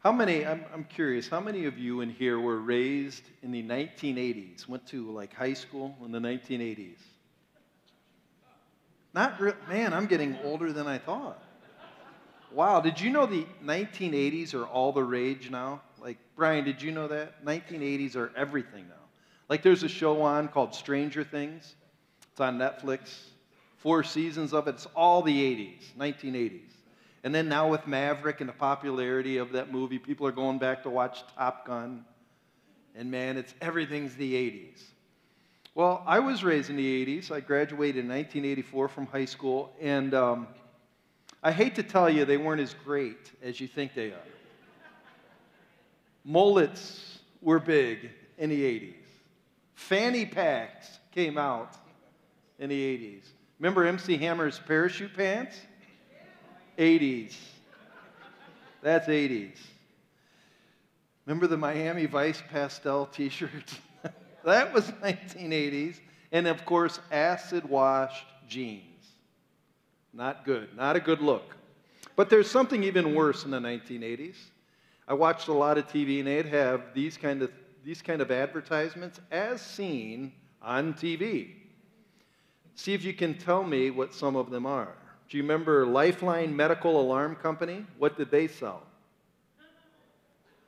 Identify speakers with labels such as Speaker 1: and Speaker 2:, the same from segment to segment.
Speaker 1: How many, I'm, I'm curious, how many of you in here were raised in the 1980s, went to like high school in the 1980s? Not man, I'm getting older than I thought. Wow, did you know the 1980s are all the rage now? Like, Brian, did you know that? 1980s are everything now. Like, there's a show on called Stranger Things, it's on Netflix. Four seasons of it, it's all the 80s, 1980s. And then now with Maverick and the popularity of that movie, people are going back to watch Top Gun. And man, it's everything's the 80s. Well, I was raised in the 80s. I graduated in 1984 from high school, and um, I hate to tell you, they weren't as great as you think they are. Mullets were big in the 80s. Fanny packs came out in the 80s. Remember MC Hammer's parachute pants? 80s. That's 80s. Remember the Miami Vice pastel t shirts? that was 1980s. And of course, acid washed jeans. Not good. Not a good look. But there's something even worse in the 1980s. I watched a lot of TV and they'd have these kind of, these kind of advertisements as seen on TV. See if you can tell me what some of them are. Do you remember Lifeline Medical Alarm Company? What did they sell?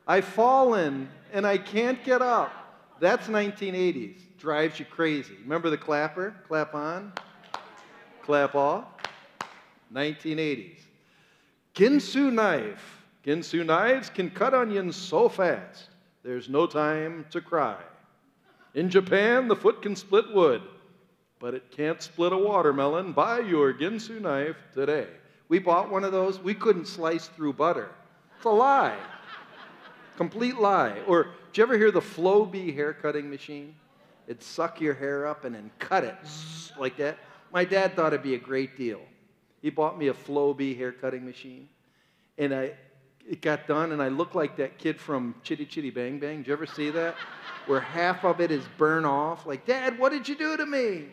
Speaker 1: I've fallen and I can't get up. That's 1980s. Drives you crazy. Remember the clapper? Clap on, clap off. 1980s. Ginsu knife. Ginsu knives can cut onions so fast, there's no time to cry. In Japan, the foot can split wood, but it can't split a watermelon. Buy your Ginsu knife today. We bought one of those. We couldn't slice through butter. It's a lie. Complete lie. Or did you ever hear the Flowbee hair cutting machine? It'd suck your hair up and then cut it like that. My dad thought it'd be a great deal. He bought me a Flowbee hair cutting machine. And I, it got done, and I looked like that kid from Chitty Chitty Bang Bang. Did you ever see that? Where half of it is burned off. Like, Dad, what did you do to me?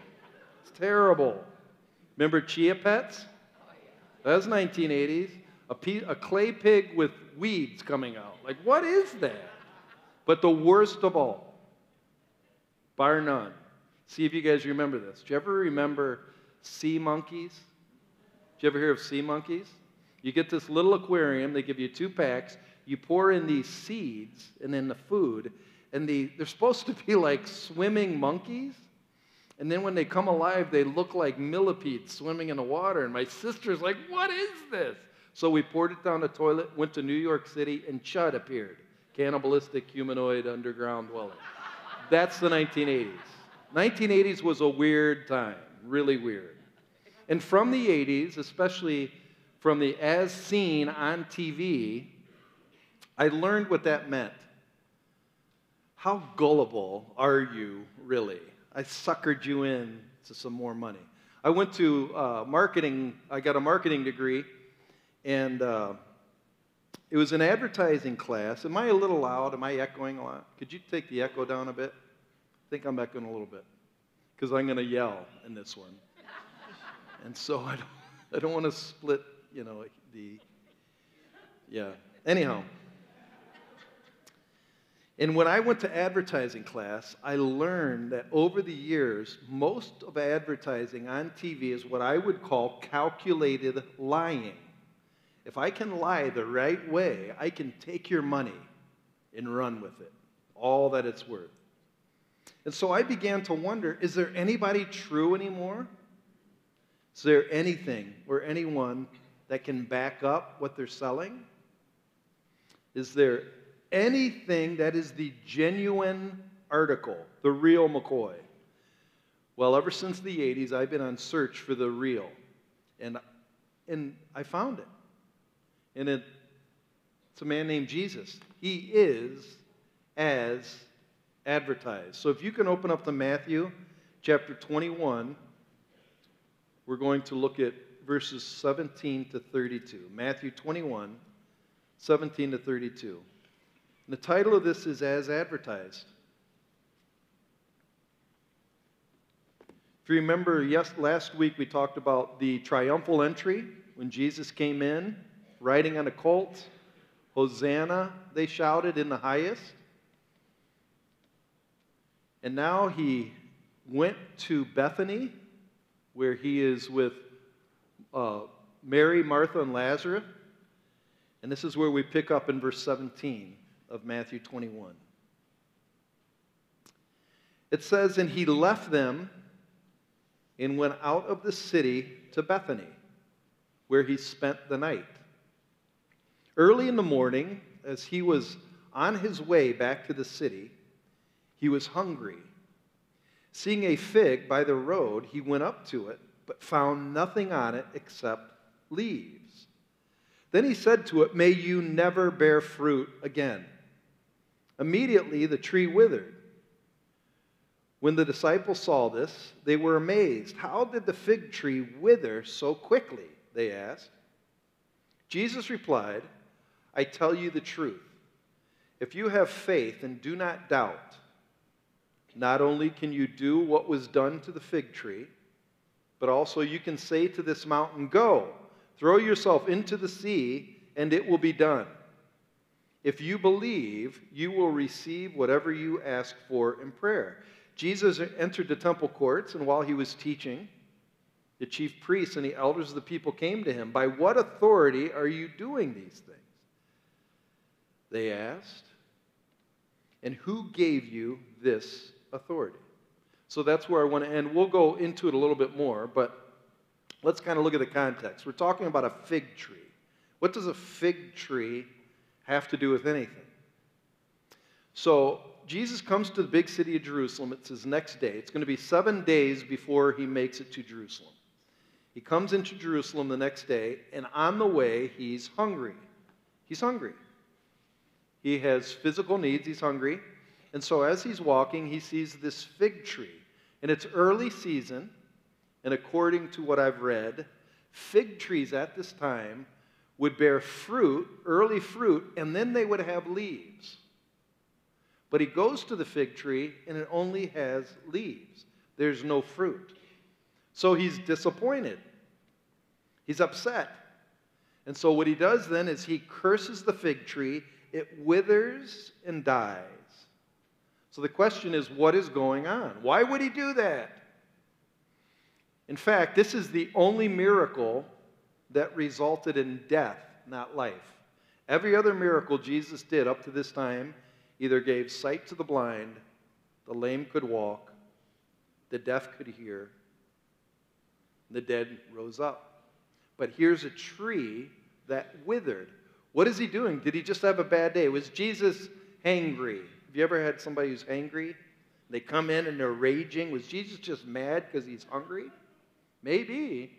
Speaker 1: Terrible. Remember Chia Pets? That was 1980s. A, pe- a clay pig with weeds coming out. Like, what is that? But the worst of all, bar none. See if you guys remember this. Do you ever remember sea monkeys? Did you ever hear of sea monkeys? You get this little aquarium, they give you two packs, you pour in these seeds and then the food, and the, they're supposed to be like swimming monkeys. And then when they come alive, they look like millipedes swimming in the water. And my sister's like, What is this? So we poured it down the toilet, went to New York City, and Chud appeared cannibalistic humanoid underground dweller. That's the 1980s. 1980s was a weird time, really weird. And from the 80s, especially from the as seen on TV, I learned what that meant. How gullible are you, really? I suckered you in to some more money. I went to uh, marketing, I got a marketing degree, and uh, it was an advertising class. Am I a little loud? Am I echoing a lot? Could you take the echo down a bit? I think I'm echoing a little bit because I'm going to yell in this one. And so I don't, I don't want to split, you know, the, yeah. Anyhow. And when I went to advertising class, I learned that over the years, most of advertising on TV is what I would call calculated lying. If I can lie the right way, I can take your money and run with it, all that it's worth. And so I began to wonder is there anybody true anymore? Is there anything or anyone that can back up what they're selling? Is there anything that is the genuine article, the real McCoy? Well, ever since the 80s, I've been on search for the real. And, and I found it. And it, it's a man named Jesus. He is as advertised. So if you can open up to Matthew chapter 21, we're going to look at verses 17 to 32. Matthew 21, 17 to 32. The title of this is As Advertised. If you remember, yes, last week we talked about the triumphal entry when Jesus came in riding on a colt, Hosanna, they shouted in the highest. And now he went to Bethany, where he is with uh, Mary, Martha, and Lazarus. And this is where we pick up in verse 17 of Matthew 21. It says, And he left them and went out of the city to Bethany, where he spent the night. Early in the morning, as he was on his way back to the city, he was hungry. Seeing a fig by the road, he went up to it, but found nothing on it except leaves. Then he said to it, May you never bear fruit again. Immediately the tree withered. When the disciples saw this, they were amazed. How did the fig tree wither so quickly? They asked. Jesus replied, I tell you the truth. If you have faith and do not doubt, not only can you do what was done to the fig tree, but also you can say to this mountain, Go, throw yourself into the sea, and it will be done. If you believe, you will receive whatever you ask for in prayer. Jesus entered the temple courts, and while he was teaching, the chief priests and the elders of the people came to him. By what authority are you doing these things? They asked. And who gave you this authority? So that's where I want to end. We'll go into it a little bit more, but let's kind of look at the context. We're talking about a fig tree. What does a fig tree have to do with anything? So Jesus comes to the big city of Jerusalem. It's his next day. It's going to be seven days before he makes it to Jerusalem. He comes into Jerusalem the next day, and on the way, he's hungry. He's hungry. He has physical needs, he's hungry. And so as he's walking, he sees this fig tree. And it's early season, and according to what I've read, fig trees at this time would bear fruit, early fruit, and then they would have leaves. But he goes to the fig tree and it only has leaves. There's no fruit. So he's disappointed. He's upset. And so what he does then is he curses the fig tree, it withers and dies. So the question is what is going on? Why would he do that? In fact, this is the only miracle that resulted in death, not life. Every other miracle Jesus did up to this time either gave sight to the blind, the lame could walk, the deaf could hear, the dead rose up. But here's a tree that withered. What is he doing? Did he just have a bad day? Was Jesus hangry? Have you ever had somebody who's hangry? They come in and they're raging. Was Jesus just mad because he's hungry? Maybe.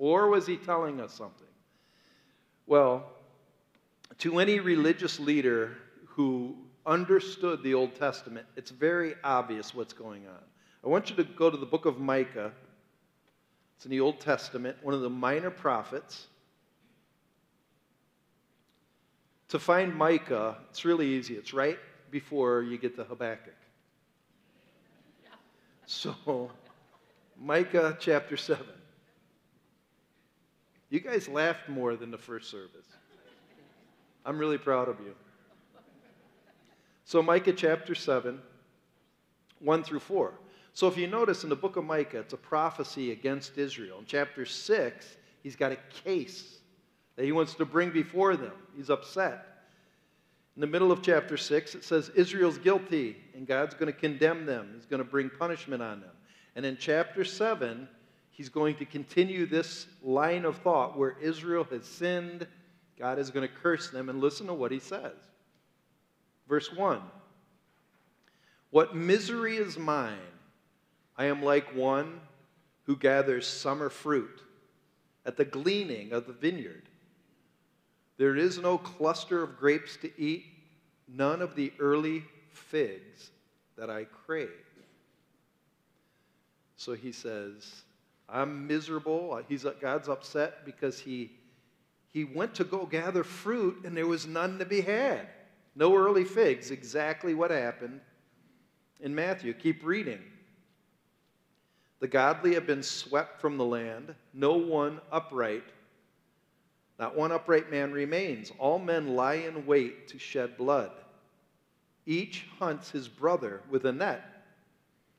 Speaker 1: Or was he telling us something? Well, to any religious leader who understood the Old Testament, it's very obvious what's going on. I want you to go to the book of Micah. It's in the Old Testament, one of the minor prophets. To find Micah, it's really easy. It's right before you get to Habakkuk. So, Micah chapter 7. You guys laughed more than the first service. I'm really proud of you. So, Micah chapter 7, 1 through 4. So, if you notice in the book of Micah, it's a prophecy against Israel. In chapter 6, he's got a case that he wants to bring before them. He's upset. In the middle of chapter 6, it says Israel's guilty and God's going to condemn them. He's going to bring punishment on them. And in chapter 7, he's going to continue this line of thought where Israel has sinned, God is going to curse them, and listen to what he says. Verse 1 What misery is mine! I am like one who gathers summer fruit at the gleaning of the vineyard. There is no cluster of grapes to eat, none of the early figs that I crave. So he says, I'm miserable. He's, God's upset because he, he went to go gather fruit and there was none to be had. No early figs, exactly what happened in Matthew. Keep reading. The godly have been swept from the land, no one upright, Not one upright man remains. All men lie in wait to shed blood. Each hunts his brother with a net.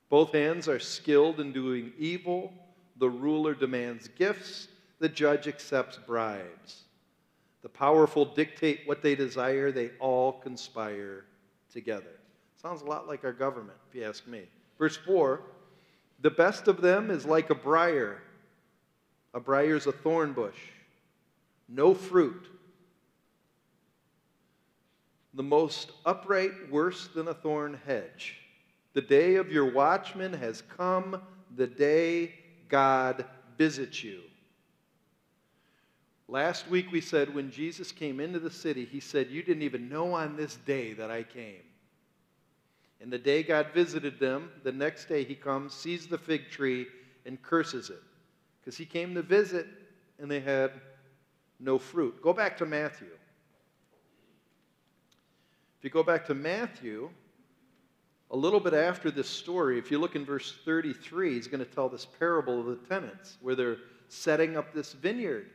Speaker 1: Both hands are skilled in doing evil. The ruler demands gifts, the judge accepts bribes. The powerful dictate what they desire, they all conspire together. Sounds a lot like our government, if you ask me. Verse 4 The best of them is like a briar. A briar is a thorn bush no fruit. The most upright, worse than a thorn hedge. The day of your watchman has come, the day God visits you. Last week we said when Jesus came into the city, he said, You didn't even know on this day that I came. And the day God visited them, the next day he comes, sees the fig tree, and curses it. Because he came to visit, and they had no fruit. Go back to Matthew. If you go back to Matthew, a little bit after this story, if you look in verse 33, he's going to tell this parable of the tenants where they're setting up this vineyard.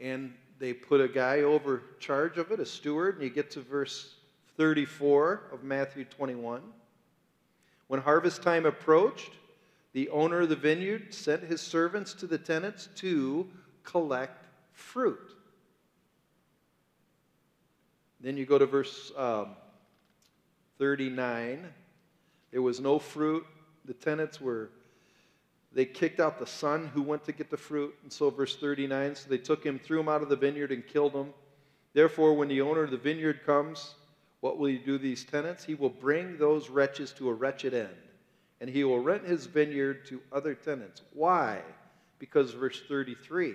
Speaker 1: And they put a guy over charge of it, a steward, and you get to verse 34 of Matthew 21. When harvest time approached, the owner of the vineyard sent his servants to the tenants to collect fruit. Then you go to verse um, 39. There was no fruit. The tenants were, they kicked out the son who went to get the fruit. And so, verse 39 so they took him, threw him out of the vineyard, and killed him. Therefore, when the owner of the vineyard comes, what will he do these tenants? He will bring those wretches to a wretched end, and he will rent his vineyard to other tenants. Why? Because, verse 33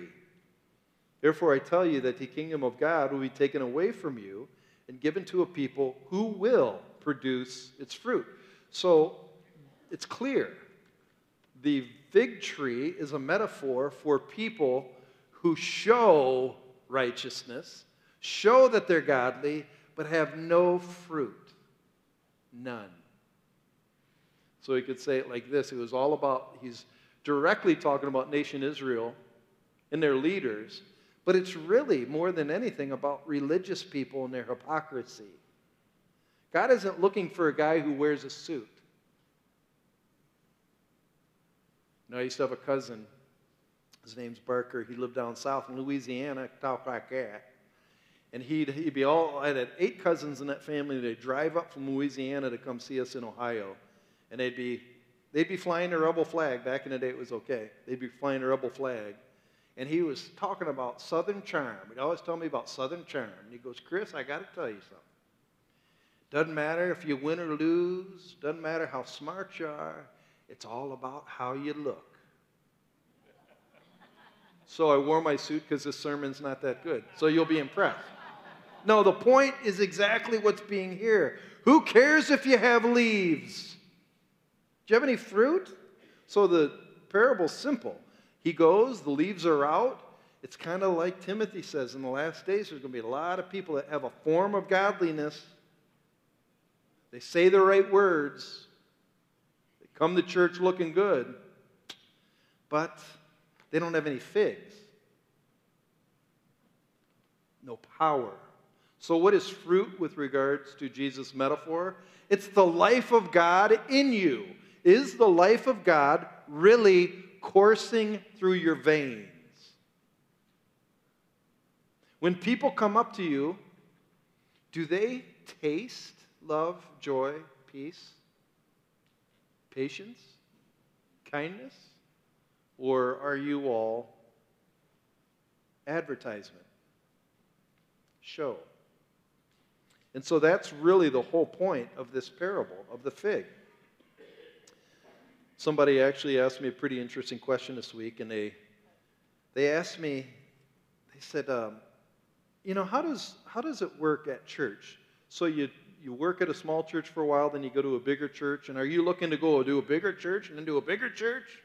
Speaker 1: Therefore, I tell you that the kingdom of God will be taken away from you and given to a people who will produce its fruit. So it's clear. The fig tree is a metaphor for people who show righteousness, show that they're godly, but have no fruit. None. So he could say it like this it was all about, he's directly talking about nation Israel and their leaders but it's really more than anything about religious people and their hypocrisy. God isn't looking for a guy who wears a suit. You know, I used to have a cousin. His name's Barker. He lived down south in Louisiana, that. And he'd, he'd be all, I had eight cousins in that family. They'd drive up from Louisiana to come see us in Ohio. And they'd be, they'd be flying a rebel flag. Back in the day, it was okay. They'd be flying a rebel flag and he was talking about Southern charm. He'd always tell me about Southern charm. And he goes, Chris, I got to tell you something. Doesn't matter if you win or lose, doesn't matter how smart you are, it's all about how you look. so I wore my suit because this sermon's not that good. So you'll be impressed. No, the point is exactly what's being here. Who cares if you have leaves? Do you have any fruit? So the parable's simple. He goes, the leaves are out. It's kind of like Timothy says in the last days, there's going to be a lot of people that have a form of godliness. They say the right words, they come to church looking good, but they don't have any figs. No power. So, what is fruit with regards to Jesus' metaphor? It's the life of God in you. Is the life of God really coursing through your veins. When people come up to you, do they taste love, joy, peace, patience, kindness? Or are you all advertisement, show? And so that's really the whole point of this parable of the fig. Somebody actually asked me a pretty interesting question this week, and they, they asked me, they said, um, you know, how does, how does it work at church? So you, you work at a small church for a while, then you go to a bigger church, and are you looking to go do a bigger church and then do a bigger church?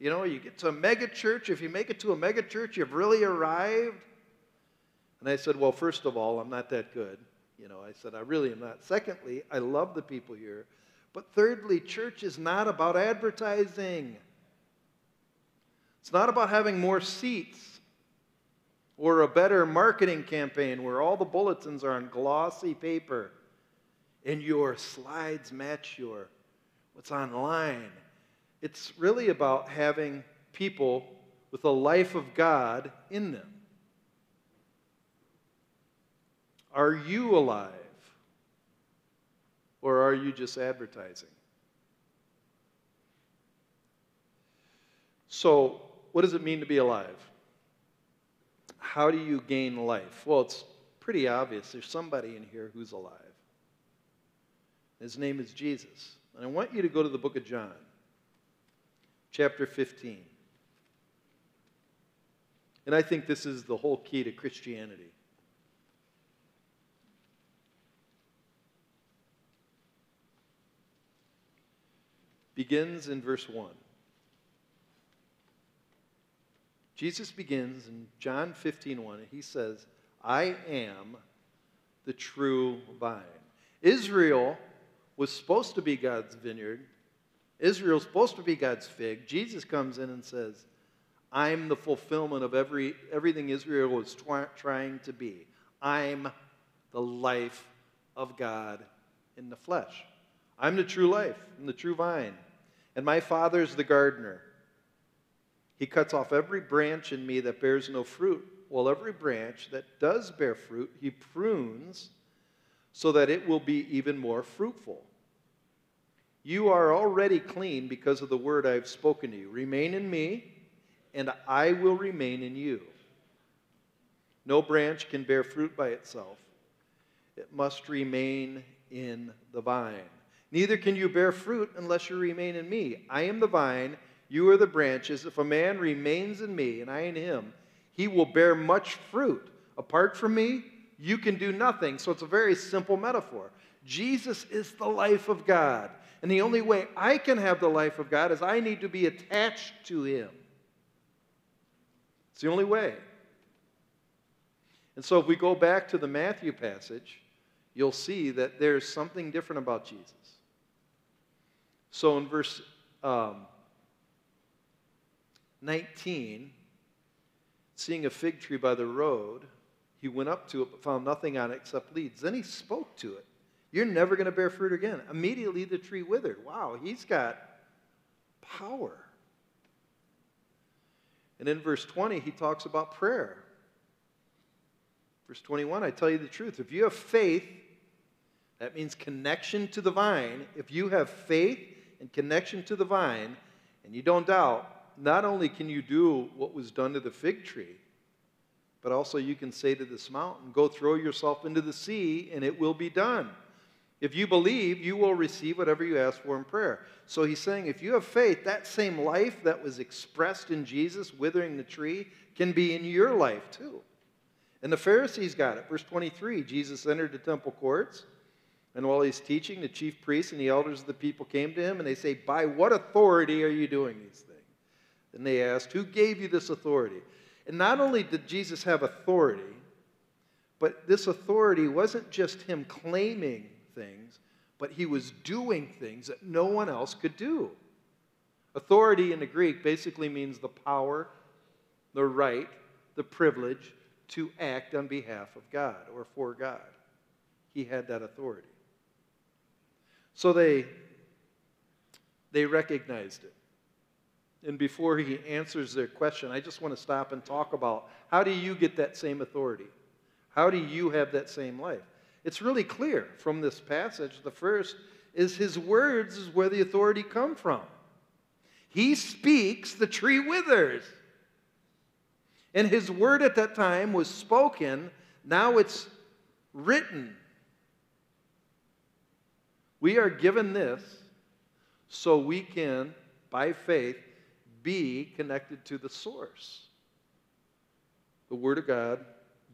Speaker 1: You know, you get to a mega church. If you make it to a mega church, you've really arrived. And I said, well, first of all, I'm not that good. You know, I said, I really am not. Secondly, I love the people here. But thirdly, church is not about advertising. It's not about having more seats. Or a better marketing campaign where all the bulletins are on glossy paper and your slides match your what's online. It's really about having people with a life of God in them. Are you alive? Or are you just advertising? So, what does it mean to be alive? How do you gain life? Well, it's pretty obvious. There's somebody in here who's alive. His name is Jesus. And I want you to go to the book of John, chapter 15. And I think this is the whole key to Christianity. Begins in verse 1. Jesus begins in John 15 1, and he says, I am the true vine. Israel was supposed to be God's vineyard. Israel's supposed to be God's fig. Jesus comes in and says, I'm the fulfillment of every, everything Israel was trying to be. I'm the life of God in the flesh. I'm the true life, I'm the true vine. And my Father's the gardener. He cuts off every branch in me that bears no fruit, while every branch that does bear fruit, he prunes so that it will be even more fruitful. You are already clean because of the word I have spoken to you. Remain in me and I will remain in you. No branch can bear fruit by itself, it must remain in the vine. Neither can you bear fruit unless you remain in me. I am the vine, you are the branches. If a man remains in me and I in him, he will bear much fruit. Apart from me, you can do nothing. So it's a very simple metaphor. Jesus is the life of God. And the only way I can have the life of God is I need to be attached to him. It's the only way. And so if we go back to the Matthew passage, you'll see that there's something different about Jesus. So in verse um, 19, seeing a fig tree by the road, he went up to it but found nothing on it except leaves. Then he spoke to it. You're never going to bear fruit again. Immediately the tree withered. Wow, he's got power. And in verse 20, he talks about prayer. Verse 21, I tell you the truth. If you have faith, that means connection to the vine. If you have faith and connection to the vine, and you don't doubt, not only can you do what was done to the fig tree, but also you can say to this mountain, Go throw yourself into the sea, and it will be done. If you believe, you will receive whatever you ask for in prayer. So he's saying, if you have faith, that same life that was expressed in Jesus, withering the tree, can be in your life too. And the Pharisees got it. Verse 23 Jesus entered the temple courts, and while he's teaching, the chief priests and the elders of the people came to him, and they say, By what authority are you doing these things? And they asked, Who gave you this authority? And not only did Jesus have authority, but this authority wasn't just him claiming things, but he was doing things that no one else could do. Authority in the Greek basically means the power, the right, the privilege to act on behalf of God or for God. He had that authority. So they, they recognized it. And before he answers their question, I just want to stop and talk about how do you get that same authority? How do you have that same life? It's really clear from this passage. The first is his words is where the authority come from. He speaks, the tree withers. And his word at that time was spoken, now it's written. We are given this so we can, by faith, be connected to the source. The Word of God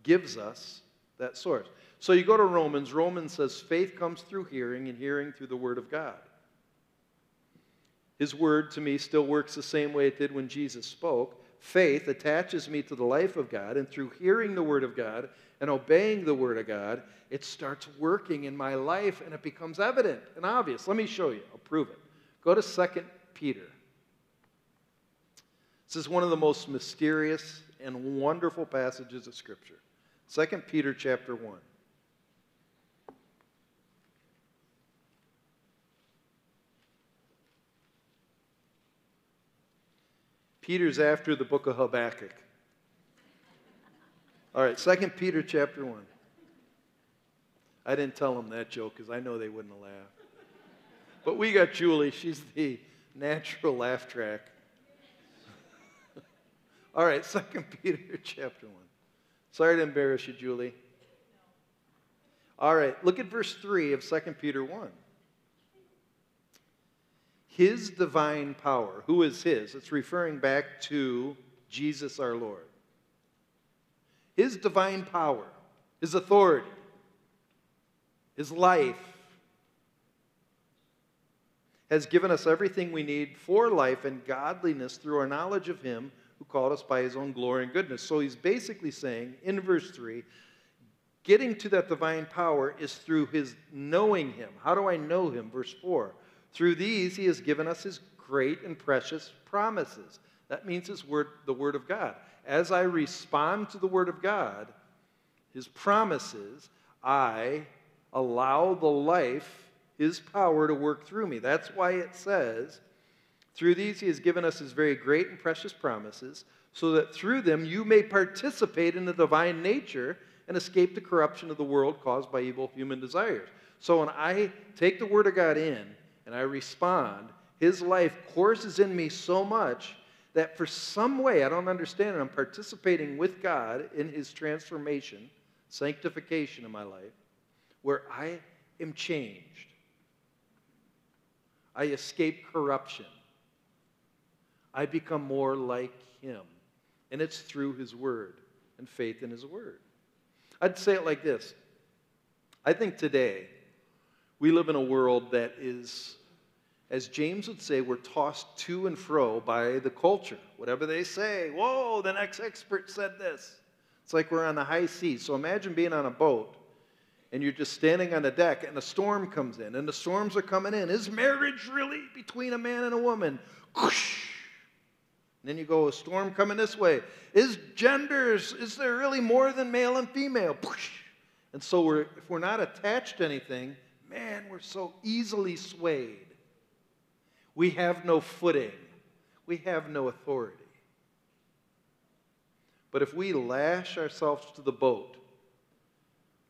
Speaker 1: gives us that source. So you go to Romans, Romans says faith comes through hearing, and hearing through the Word of God. His Word to me still works the same way it did when Jesus spoke. Faith attaches me to the life of God, and through hearing the Word of God and obeying the Word of God, it starts working in my life and it becomes evident and obvious. Let me show you. I'll prove it. Go to 2 Peter. This is one of the most mysterious and wonderful passages of Scripture. 2 Peter chapter 1. Peter's after the book of Habakkuk. All right, 2 Peter chapter 1. I didn't tell them that joke because I know they wouldn't have laughed. But we got Julie. She's the natural laugh track. All right, Second Peter chapter 1. Sorry to embarrass you, Julie. All right, look at verse 3 of Second Peter 1. His divine power. Who is his? It's referring back to Jesus our Lord. His divine power, his authority, his life has given us everything we need for life and godliness through our knowledge of him who called us by his own glory and goodness. So he's basically saying in verse 3 getting to that divine power is through his knowing him. How do I know him? Verse 4 through these, he has given us his great and precious promises. That means his word, the word of God. As I respond to the word of God, his promises, I allow the life, his power to work through me. That's why it says, through these he has given us his very great and precious promises, so that through them you may participate in the divine nature and escape the corruption of the world caused by evil human desires. So when I take the word of God in, and I respond, his life courses in me so much that for some way, I don't understand it, I'm participating with God in his transformation, sanctification in my life, where I am changed. I escape corruption. I become more like him. And it's through his word and faith in his word. I'd say it like this I think today we live in a world that is as James would say, we're tossed to and fro by the culture. Whatever they say, whoa, the next expert said this. It's like we're on the high seas. So imagine being on a boat and you're just standing on the deck and a storm comes in and the storms are coming in. Is marriage really between a man and a woman? And then you go, a storm coming this way. Is genders, is there really more than male and female? And so we're, if we're not attached to anything, man, we're so easily swayed. We have no footing. We have no authority. But if we lash ourselves to the boat,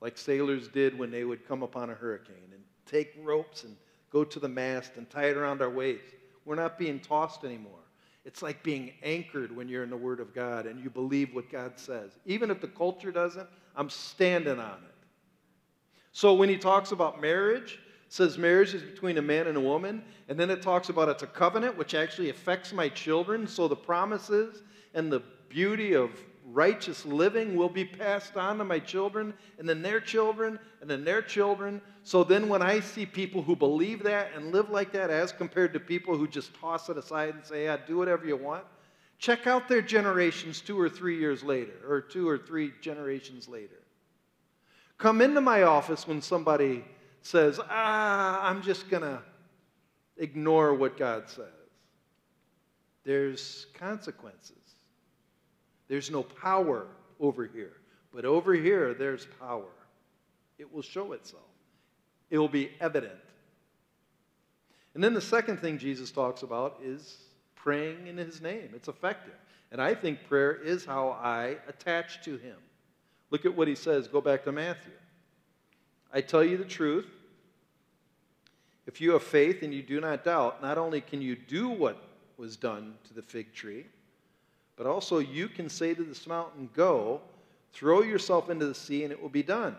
Speaker 1: like sailors did when they would come upon a hurricane, and take ropes and go to the mast and tie it around our waist, we're not being tossed anymore. It's like being anchored when you're in the Word of God and you believe what God says. Even if the culture doesn't, I'm standing on it. So when he talks about marriage, says marriage is between a man and a woman, and then it talks about it's a covenant which actually affects my children. So the promises and the beauty of righteous living will be passed on to my children, and then their children, and then their children. So then when I see people who believe that and live like that as compared to people who just toss it aside and say, yeah, do whatever you want, check out their generations two or three years later, or two or three generations later. Come into my office when somebody says, ah, I'm just going to ignore what God says. There's consequences. There's no power over here. But over here, there's power. It will show itself, it will be evident. And then the second thing Jesus talks about is praying in his name. It's effective. And I think prayer is how I attach to him. Look at what he says. Go back to Matthew. I tell you the truth. If you have faith and you do not doubt, not only can you do what was done to the fig tree, but also you can say to this mountain, Go, throw yourself into the sea, and it will be done.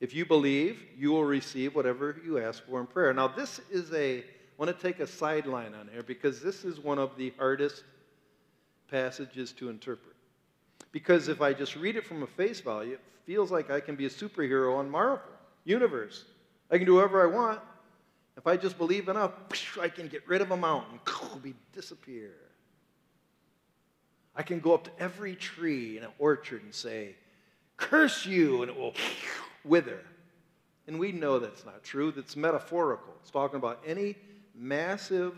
Speaker 1: If you believe, you will receive whatever you ask for in prayer. Now, this is a, I want to take a sideline on here because this is one of the hardest passages to interpret. Because if I just read it from a face value, it feels like I can be a superhero on Marvel universe. I can do whatever I want. If I just believe enough, I can get rid of a mountain, be disappear. I can go up to every tree in an orchard and say, curse you, and it will wither. And we know that's not true. That's metaphorical. It's talking about any massive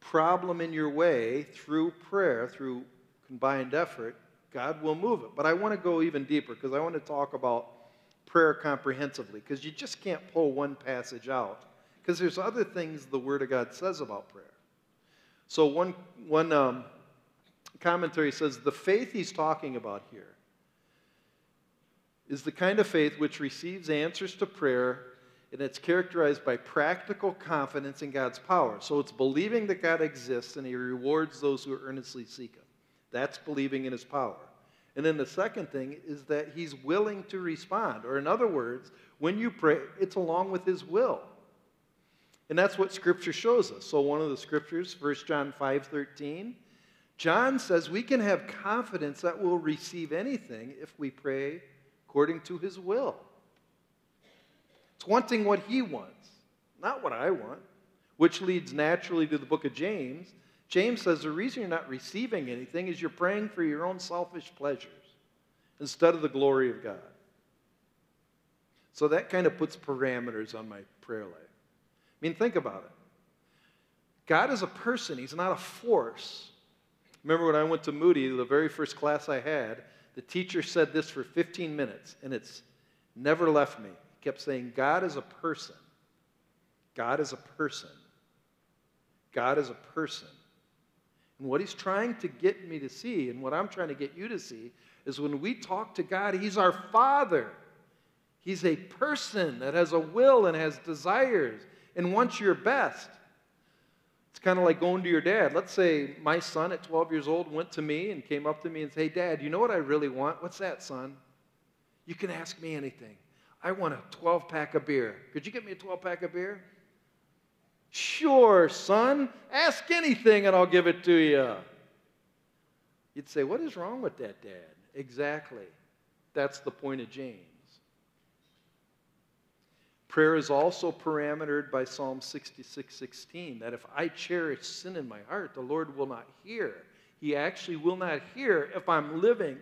Speaker 1: problem in your way through prayer, through combined effort, God will move it. But I want to go even deeper because I want to talk about prayer comprehensively because you just can't pull one passage out because there's other things the Word of God says about prayer. So one, one um, commentary says the faith he's talking about here is the kind of faith which receives answers to prayer and it's characterized by practical confidence in God's power. So it's believing that God exists and he rewards those who earnestly seek him. That's believing in his power. And then the second thing is that he's willing to respond. Or in other words, when you pray, it's along with his will. And that's what scripture shows us. So one of the scriptures, 1 John 5:13, John says we can have confidence that we'll receive anything if we pray according to his will. It's wanting what he wants, not what I want, which leads naturally to the book of James. James says the reason you're not receiving anything is you're praying for your own selfish pleasures instead of the glory of God. So that kind of puts parameters on my prayer life. I mean, think about it. God is a person, He's not a force. Remember when I went to Moody, the very first class I had, the teacher said this for 15 minutes, and it's never left me. He kept saying, God is a person. God is a person. God is a person. And what he's trying to get me to see, and what I'm trying to get you to see, is when we talk to God, he's our Father. He's a person that has a will and has desires and wants your best. It's kind of like going to your dad. Let's say my son at 12 years old went to me and came up to me and said, Hey, dad, you know what I really want? What's that, son? You can ask me anything. I want a 12 pack of beer. Could you get me a 12 pack of beer? Sure, son. Ask anything and I'll give it to you. You'd say, What is wrong with that, Dad? Exactly. That's the point of James. Prayer is also parametered by Psalm 66 16, that if I cherish sin in my heart, the Lord will not hear. He actually will not hear if I'm living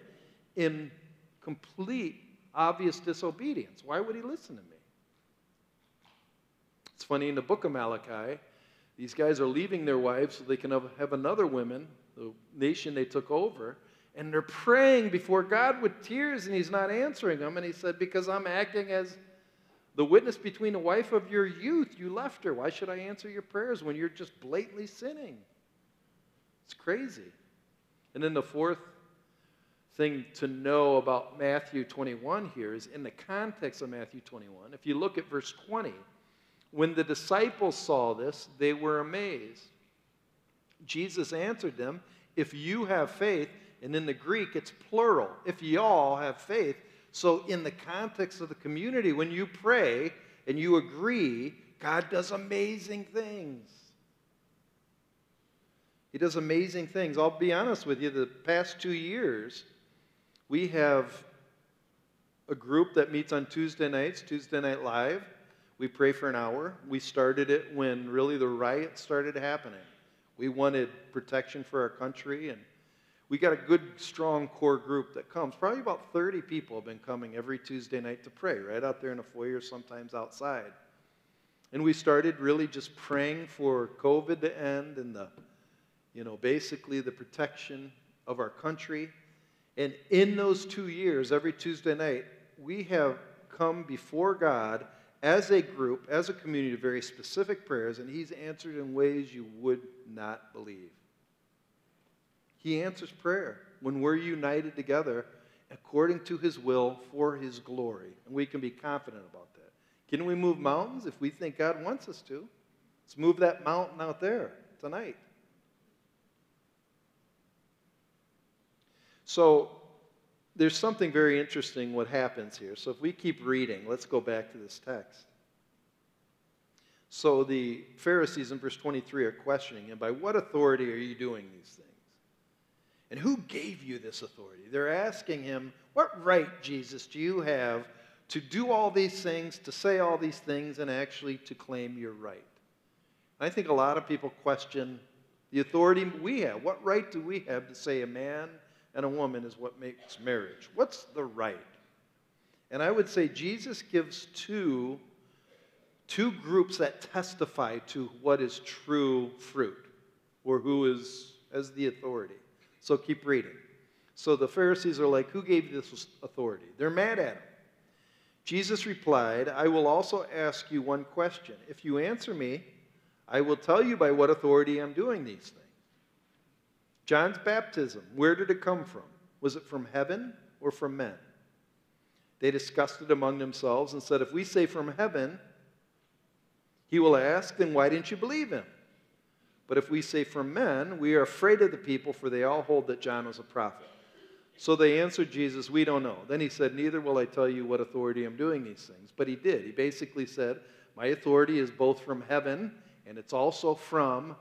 Speaker 1: in complete, obvious disobedience. Why would He listen to me? It's funny in the book of Malachi, these guys are leaving their wives so they can have, another woman, the nation they took over, and they're praying before God with tears, and He's not answering them. And He said, Because I'm acting as the witness between the wife of your youth, you left her. Why should I answer your prayers when you're just blatantly sinning? It's crazy. And then the fourth thing to know about Matthew 21 here is in the context of Matthew 21, if you look at verse 20, when the disciples saw this, they were amazed. Jesus answered them, If you have faith, and in the Greek it's plural, if y'all have faith. So, in the context of the community, when you pray and you agree, God does amazing things. He does amazing things. I'll be honest with you, the past two years, we have a group that meets on Tuesday nights, Tuesday Night Live. We pray for an hour. We started it when really the riots started happening. We wanted protection for our country, and we got a good, strong core group that comes. Probably about 30 people have been coming every Tuesday night to pray, right out there in the foyer, sometimes outside. And we started really just praying for COVID to end and the, you know, basically the protection of our country. And in those two years, every Tuesday night, we have come before God as a group, as a community, to very specific prayers, and He's answered in ways you would not believe. He answers prayer when we're united together according to His will for His glory, and we can be confident about that. Can we move mountains if we think God wants us to? Let's move that mountain out there tonight. So, there's something very interesting what happens here. So if we keep reading, let's go back to this text. So the Pharisees in verse 23 are questioning him, by what authority are you doing these things? And who gave you this authority? They're asking him, what right, Jesus, do you have to do all these things, to say all these things, and actually to claim your right? I think a lot of people question the authority we have. What right do we have to say a man and a woman is what makes marriage. What's the right? And I would say Jesus gives two, two groups that testify to what is true fruit or who is as the authority. So keep reading. So the Pharisees are like, Who gave you this authority? They're mad at him. Jesus replied, I will also ask you one question. If you answer me, I will tell you by what authority I'm doing these things. John's baptism, where did it come from? Was it from heaven or from men? They discussed it among themselves and said, If we say from heaven, he will ask, Then why didn't you believe him? But if we say from men, we are afraid of the people, for they all hold that John was a prophet. So they answered Jesus, We don't know. Then he said, Neither will I tell you what authority I'm doing these things. But he did. He basically said, My authority is both from heaven and it's also from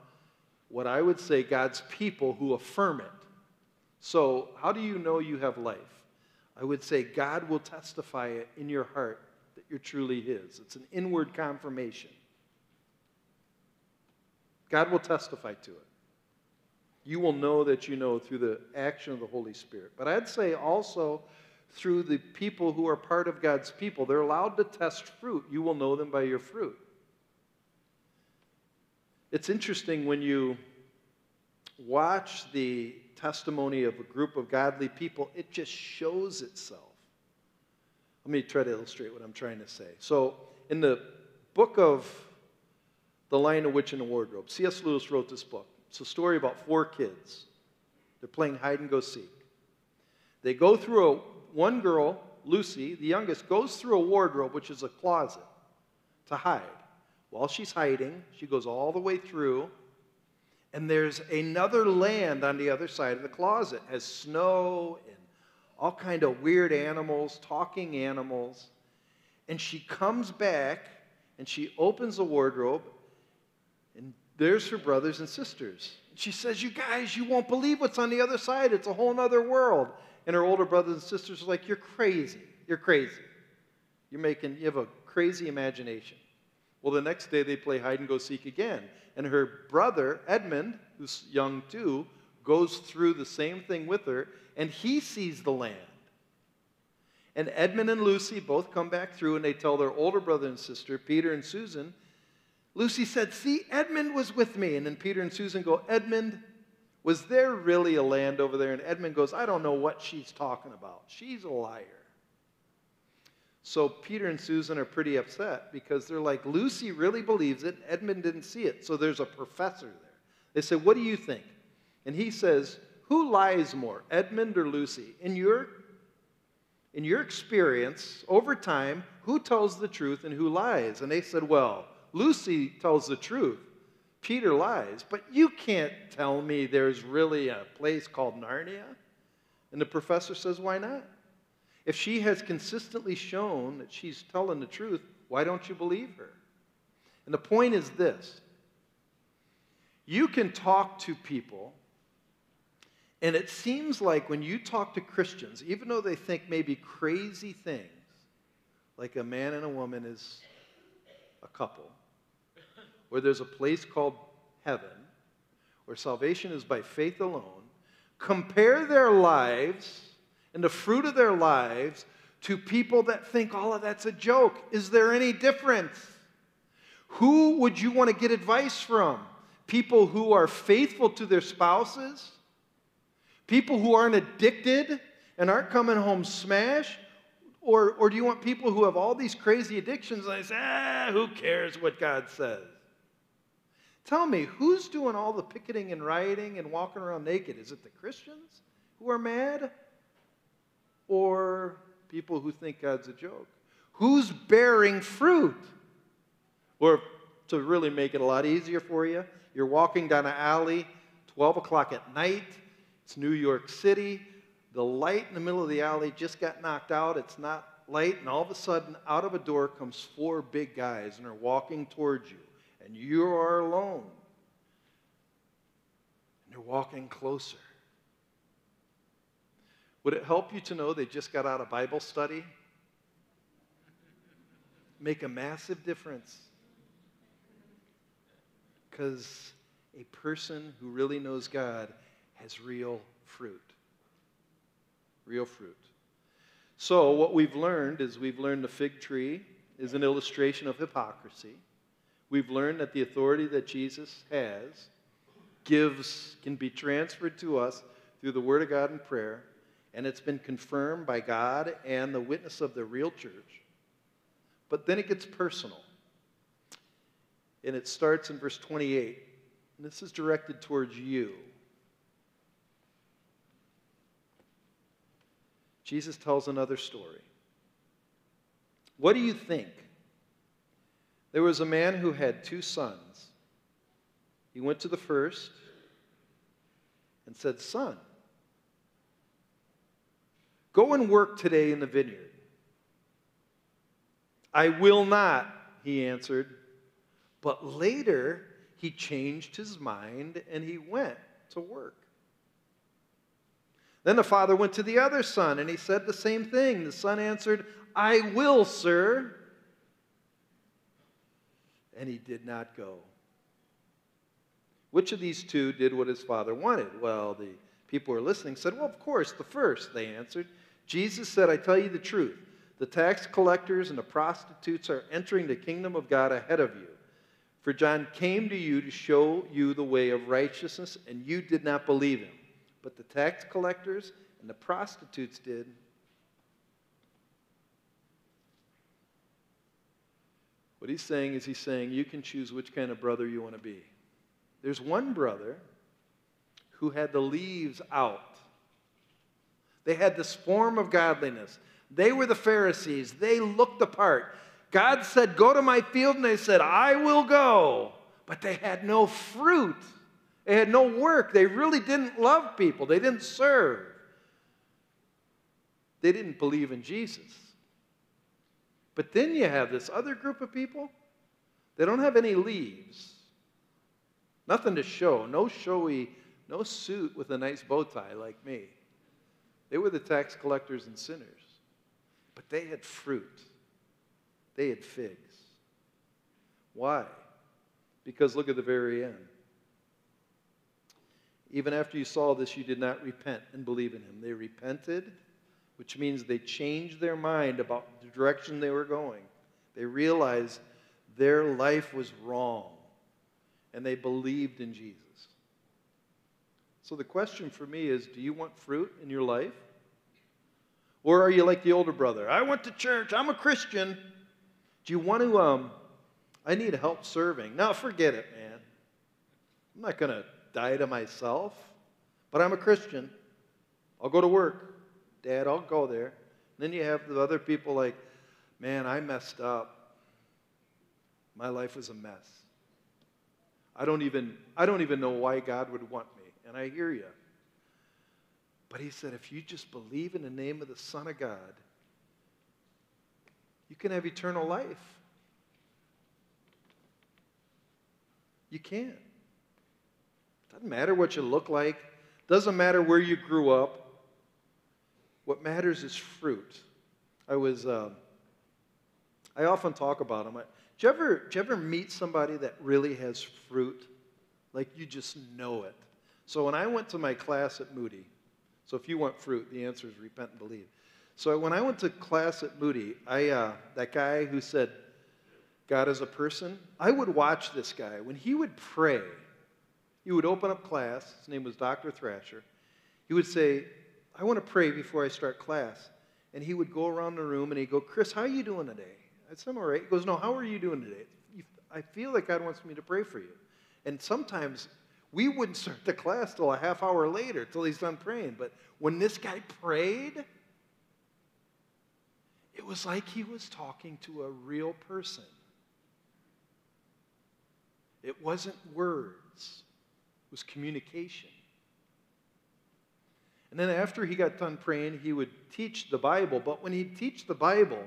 Speaker 1: what I would say God's people who affirm it. So, how do you know you have life? I would say God will testify it in your heart that you're truly His. It's an inward confirmation. God will testify to it you will know that you know through the action of the Holy Spirit. But I'd say also through the people who are part of God's people. They're allowed to test fruit. You will know them by your fruit. It's interesting when you watch the testimony of a group of godly people, it just shows itself. Let me try to illustrate what I'm trying to say. So, in the book of The Lion, the Witch, and the Wardrobe, C.S. Lewis wrote this book. It's a story about four kids. They're playing hide and go seek. They go through a, one girl, Lucy, the youngest, goes through a wardrobe, which is a closet, to hide. While she's hiding, she goes all the way through, and there's another land on the other side of the closet. It has snow and all kind of weird animals, talking animals. And she comes back and she opens the wardrobe there's her brothers and sisters. She says, You guys, you won't believe what's on the other side. It's a whole other world. And her older brothers and sisters are like, You're crazy. You're crazy. You're making, you have a crazy imagination. Well, the next day they play hide and go seek again. And her brother, Edmund, who's young too, goes through the same thing with her, and he sees the land. And Edmund and Lucy both come back through, and they tell their older brother and sister, Peter and Susan, Lucy said, See, Edmund was with me. And then Peter and Susan go, Edmund, was there really a land over there? And Edmund goes, I don't know what she's talking about. She's a liar. So Peter and Susan are pretty upset because they're like, Lucy really believes it. Edmund didn't see it. So there's a professor there. They say, What do you think? And he says, Who lies more, Edmund or Lucy? In your, in your experience, over time, who tells the truth and who lies? And they said, Well, Lucy tells the truth. Peter lies. But you can't tell me there's really a place called Narnia. And the professor says, Why not? If she has consistently shown that she's telling the truth, why don't you believe her? And the point is this you can talk to people, and it seems like when you talk to Christians, even though they think maybe crazy things, like a man and a woman is a couple, where there's a place called heaven, where salvation is by faith alone, compare their lives and the fruit of their lives to people that think all of that's a joke. Is there any difference? Who would you want to get advice from? People who are faithful to their spouses? People who aren't addicted and aren't coming home smashed? Or, or do you want people who have all these crazy addictions and say, ah, who cares what God says? Tell me, who's doing all the picketing and rioting and walking around naked? Is it the Christians who are mad? Or people who think God's a joke? Who's bearing fruit? Or to really make it a lot easier for you, you're walking down an alley, 12 o'clock at night, it's New York City, the light in the middle of the alley just got knocked out, it's not light, and all of a sudden, out of a door comes four big guys and are walking towards you and you are alone. And they're walking closer. Would it help you to know they just got out of Bible study? Make a massive difference. Because a person who really knows God has real fruit. Real fruit. So, what we've learned is we've learned the fig tree is an illustration of hypocrisy we've learned that the authority that Jesus has gives, can be transferred to us through the Word of God and prayer, and it's been confirmed by God and the witness of the real church. But then it gets personal. And it starts in verse 28. And this is directed towards you. Jesus tells another story. What do you think? There was a man who had two sons. He went to the first and said, Son, go and work today in the vineyard. I will not, he answered. But later, he changed his mind and he went to work. Then the father went to the other son and he said the same thing. The son answered, I will, sir. And he did not go. Which of these two did what his father wanted? Well, the people who were listening said, Well, of course, the first, they answered. Jesus said, I tell you the truth. The tax collectors and the prostitutes are entering the kingdom of God ahead of you. For John came to you to show you the way of righteousness, and you did not believe him. But the tax collectors and the prostitutes did. What he's saying is, he's saying you can choose which kind of brother you want to be. There's one brother who had the leaves out, they had this form of godliness. They were the Pharisees, they looked the part. God said, Go to my field, and they said, I will go. But they had no fruit. They had no work. They really didn't love people. They didn't serve. They didn't believe in Jesus. But then you have this other group of people. They don't have any leaves. Nothing to show. No showy, no suit with a nice bow tie like me. They were the tax collectors and sinners. But they had fruit. They had figs. Why? Because look at the very end. Even after you saw this, you did not repent and believe in him. They repented, which means they changed their mind about the direction they were going. They realized their life was wrong, and they believed in Jesus. So the question for me is do you want fruit in your life? Or are you like the older brother? I went to church, I'm a Christian. Do you want to? Um, I need help serving. Now, forget it, man. I'm not going to die to myself, but I'm a Christian. I'll go to work. Dad, I'll go there. And then you have the other people like, man, I messed up. My life was a mess. I don't even, I don't even know why God would want me. And I hear you. But he said, if you just believe in the name of the Son of God, you can have eternal life. You can. Doesn't matter what you look like. Doesn't matter where you grew up. What matters is fruit. I was. Uh, I often talk about them. I, do you ever, do you ever meet somebody that really has fruit? Like you just know it. So when I went to my class at Moody, so if you want fruit, the answer is repent and believe. So when I went to class at Moody, I, uh, that guy who said, God is a person, I would watch this guy. When he would pray, he would open up class. His name was Dr. Thrasher. He would say, I want to pray before I start class. And he would go around the room and he'd go, Chris, how are you doing today? I said, I'm all right. He goes, No, how are you doing today? I feel like God wants me to pray for you. And sometimes we wouldn't start the class till a half hour later, till he's done praying. But when this guy prayed, it was like he was talking to a real person. It wasn't words, it was communication. And then after he got done praying, he would teach the Bible. But when he'd teach the Bible,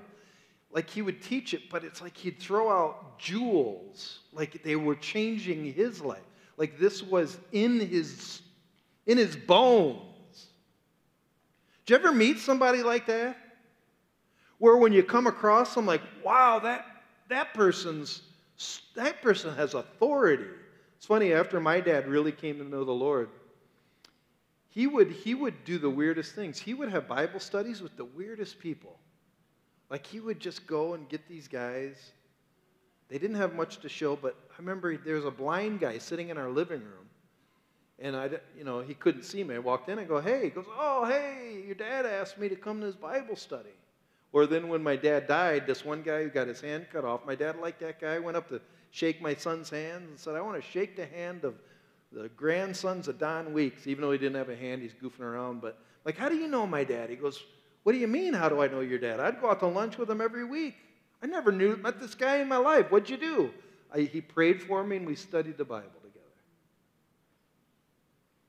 Speaker 1: like he would teach it, but it's like he'd throw out jewels, like they were changing his life. Like this was in his in his bones. Did you ever meet somebody like that? Where when you come across them, like, wow, that, that person's that person has authority. It's funny, after my dad really came to know the Lord, he would, he would do the weirdest things. He would have Bible studies with the weirdest people. Like he would just go and get these guys. They didn't have much to show, but I remember there was a blind guy sitting in our living room. And I, you know, he couldn't see me. I walked in and go, hey. He goes, oh, hey, your dad asked me to come to his Bible study. Or then when my dad died, this one guy who got his hand cut off, my dad liked that guy, went up to shake my son's hands and said, I want to shake the hand of the grandsons of Don Weeks, even though he didn't have a hand, he's goofing around. But, like, how do you know my dad? He goes, What do you mean, how do I know your dad? I'd go out to lunch with him every week. I never knew, met this guy in my life. What'd you do? I, he prayed for me and we studied the Bible together.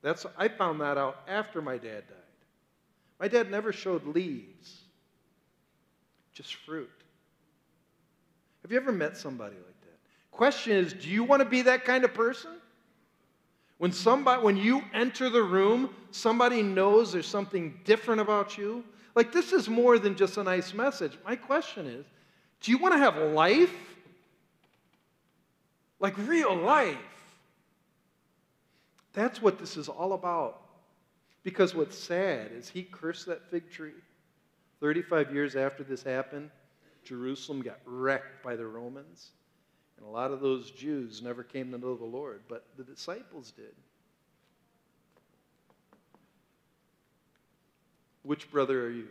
Speaker 1: That's, I found that out after my dad died. My dad never showed leaves, just fruit. Have you ever met somebody like that? Question is, do you want to be that kind of person? When somebody when you enter the room, somebody knows there's something different about you. Like this is more than just a nice message. My question is, do you want to have life? Like real life. That's what this is all about. Because what's sad is he cursed that fig tree. 35 years after this happened, Jerusalem got wrecked by the Romans. And a lot of those Jews never came to know the Lord, but the disciples did. Which brother are you?